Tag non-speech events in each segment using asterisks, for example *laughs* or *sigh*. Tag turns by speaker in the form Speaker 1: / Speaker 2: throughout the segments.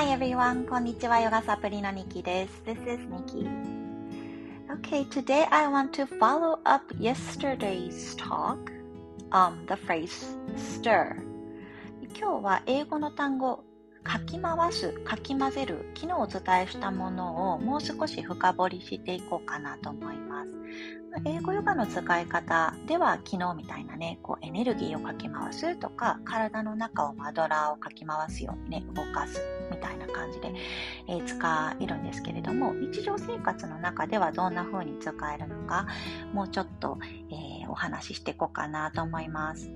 Speaker 1: Hi everyone, こんにちは、ヨガサプリのニキです。This is Nikki. Okay, today I want to follow up yesterday's talk on the phrase stir. 今日は英語の単語かき回す、かき混ぜる、昨日お伝えしたものをもう少し深掘りしていこうかなと思います。英語ヨガの使い方では昨日みたいなね、こうエネルギーをかき回すとか、体の中をマドラーをかき回すようにね、動かす感じで、えー、使えるんですけれども、日常生活の中ではどんな風に使えるのか、もうちょっと、えー、お話ししていこうかなと思います。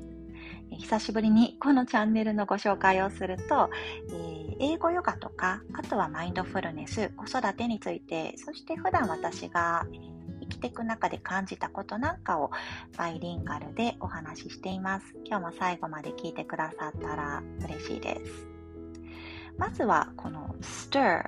Speaker 1: 久しぶりにこのチャンネルのご紹介をすると、えー、英語ヨガとか、あとはマインドフルネス、子育てについて、そして普段私が、え、生きていく中で感じたことなんかをバイリンガルでお話ししています。今日も最後まで聞いてくださったら嬉しいです。まずはこの stir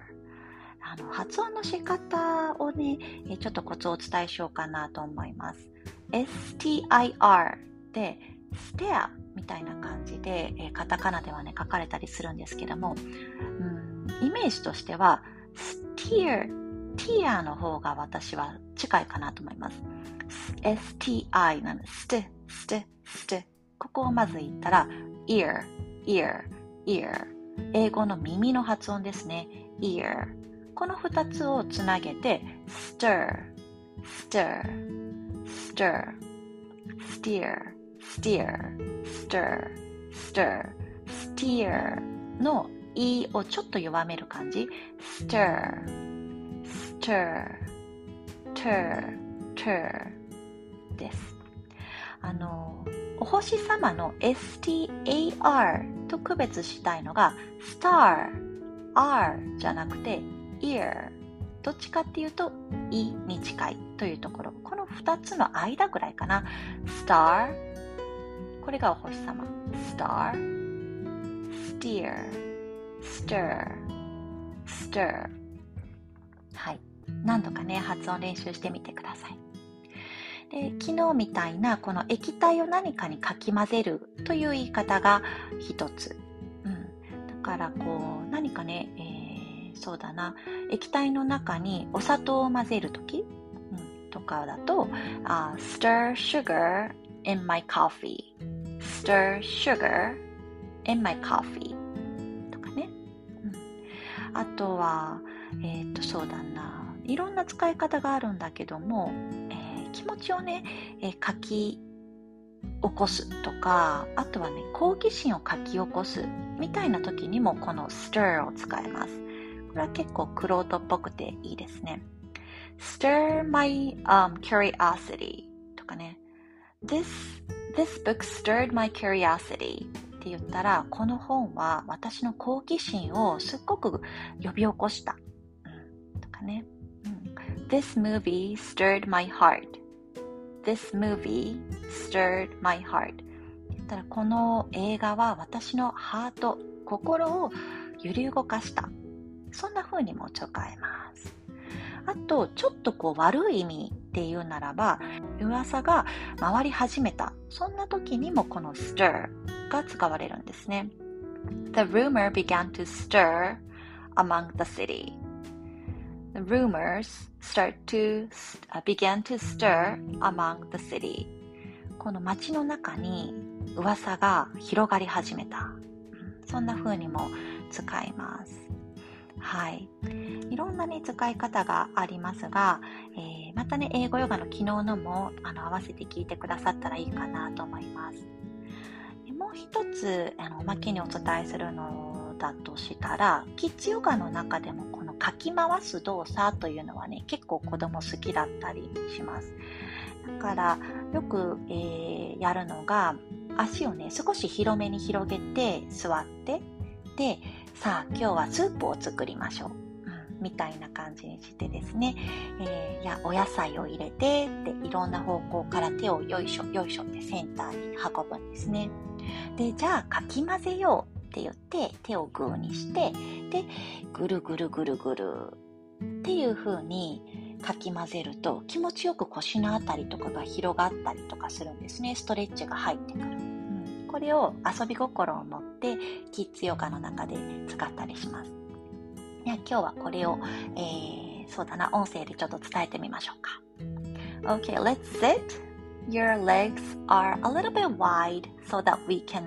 Speaker 1: あの発音の仕方をね、ちょっとコツをお伝えしようかなと思います。STIR で stare みたいな感じで、カタカナではね、書かれたりするんですけども、うん、イメージとしては、steer、tear の方が私は近いかなと思います。sti なの、st、st、st。ここをまず言ったら、ear、ear、ear。英語の耳の発音ですね。ear。この二つをつなげて、stir、stir、stir、steer。steer, stir, stir, steer の e をちょっと弱める感じ stir, stir, tur, tur です。あの、お星様の star と区別したいのが star, r じゃなくて ear どっちかっていうと e に近いというところこの2つの間ぐらいかな star これがお星様。star, steer, stir, stir. はい。何度かね、発音練習してみてください。で昨日みたいなこの液体を何かにかき混ぜるという言い方が一つ。うん、だからこう何かね、えー、そうだな。液体の中にお砂糖を混ぜるとき、うん、とかだと、uh, stir sugar in my coffee. Stir sugar in my coffee. とかね、うん、あとはえっ、ー、とそうだな。いろんな使い方があるんだけども、えー、気持ちをね、えー、書き起こすとかあとはね好奇心を書き起こすみたいな時にもこの stir を使えます。これは結構クロートっぽくていいですね。stir my、um, curiosity とかね。this This book stirred my curiosity って言ったら、この本は私の好奇心をすっごく呼び起こした。とかね、This movie stirred my heart. This movie stirred my heart. たら、この映画は私のハート、心を揺り動かした。そんな風にも使えます。あと、ちょっとこう悪い意味っていうならば、噂が回り始めた。そんな時にもこの stir が使われるんですね。The rumor began to stir among the city. The rumors start to, began to stir among the city. この街の中に噂が広がり始めた。そんな風にも使います。はい。いろんなね、使い方がありますが、えー、またね、英語ヨガの昨日のもあの合わせて聞いてくださったらいいかなと思います。もう一つ、あの、おまけにお伝えするのだとしたら、キッズヨガの中でもかき回す動作というのはね、結構子供好きだったりします。だから、よく、えー、やるのが、足をね、少し広めに広げて座って、で、さあ今日はスープを作りましょう。みたいな感じにしてですね、えー、やお野菜を入れてでいろんな方向から手をよいしょよいしょってセンターに運ぶんですね。でじゃあかき混ぜようって言って手をグーにしてでぐるぐるぐるぐるっていう風にかき混ぜると気持ちよく腰のあたりとかが広がったりとかするんですねストレッチが入ってくる。これを遊び心を持ってキッズヨガの中で使ったりします。いや今日はこれを、えー、そうだな、音声でちょっと伝えてみましょうか。Okay, let's sit. Your legs are a little bit wide so that we can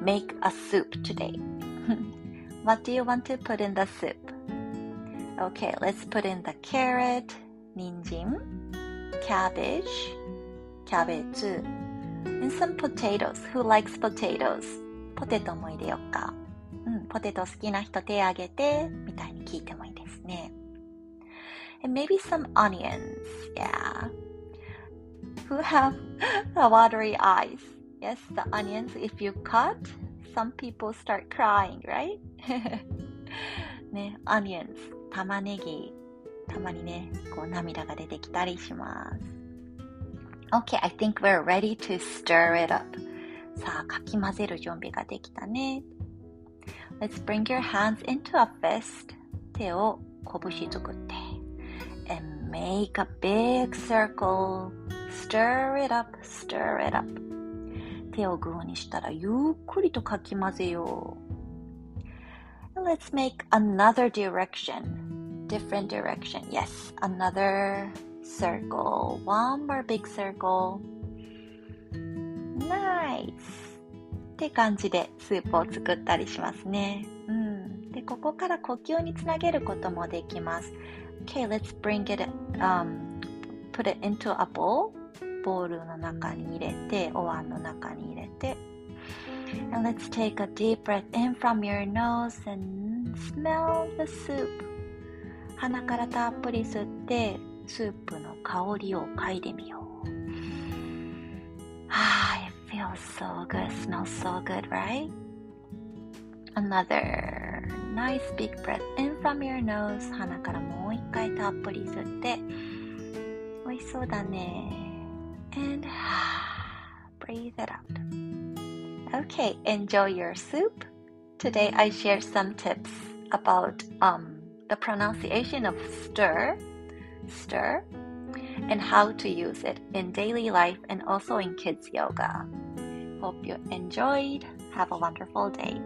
Speaker 1: make a soup today. *laughs* what do you want to put in the soup? Okay, let's put in the carrot, ninjin, cabbage, cabbage, and some potatoes. Who likes potatoes? ポテトも入れようか。うん、ポテト好きな人手挙げて、みたいに聞いてもいいですね。And maybe some onions. Yeah. Who have *laughs* watery eyes? Yes, the onions, if you cut, some people start crying, right? ね、onions, 玉ねぎ、たまにね、こう涙が出てきたりします。Okay, I think we're ready to stir it up. さあ、かき混ぜる準備ができたね。Let's bring your hands into a fist. 手を拳作って。And make a big circle. Stir it up, stir it up. 手をグーにしたらゆっくりとかき混ぜよう。Let's make another direction. Different direction. Yes, another circle. One more big circle. Nice! って感じでスープを作ったりしますね。うん。で、ここから呼吸につなげることもできます。Okay, let's bring it, um, put it into a bowl. ボウルの中に入れて、お椀の中に入れて。And let's take a deep breath in from your nose and smell the soup. 鼻からたっぷり吸って、スープの香りを嗅いでみよう。Ah, it feels so good, smells so good, right? Another nice big breath in from your nose. 鼻からもう一回たっぷり吸って。美味しそうだね。And *sighs* breathe it out. Okay, enjoy your soup. Today I share some tips about um, the pronunciation of stir, stir, and how to use it in daily life and also in kids yoga. Hope you enjoyed. Have a wonderful day.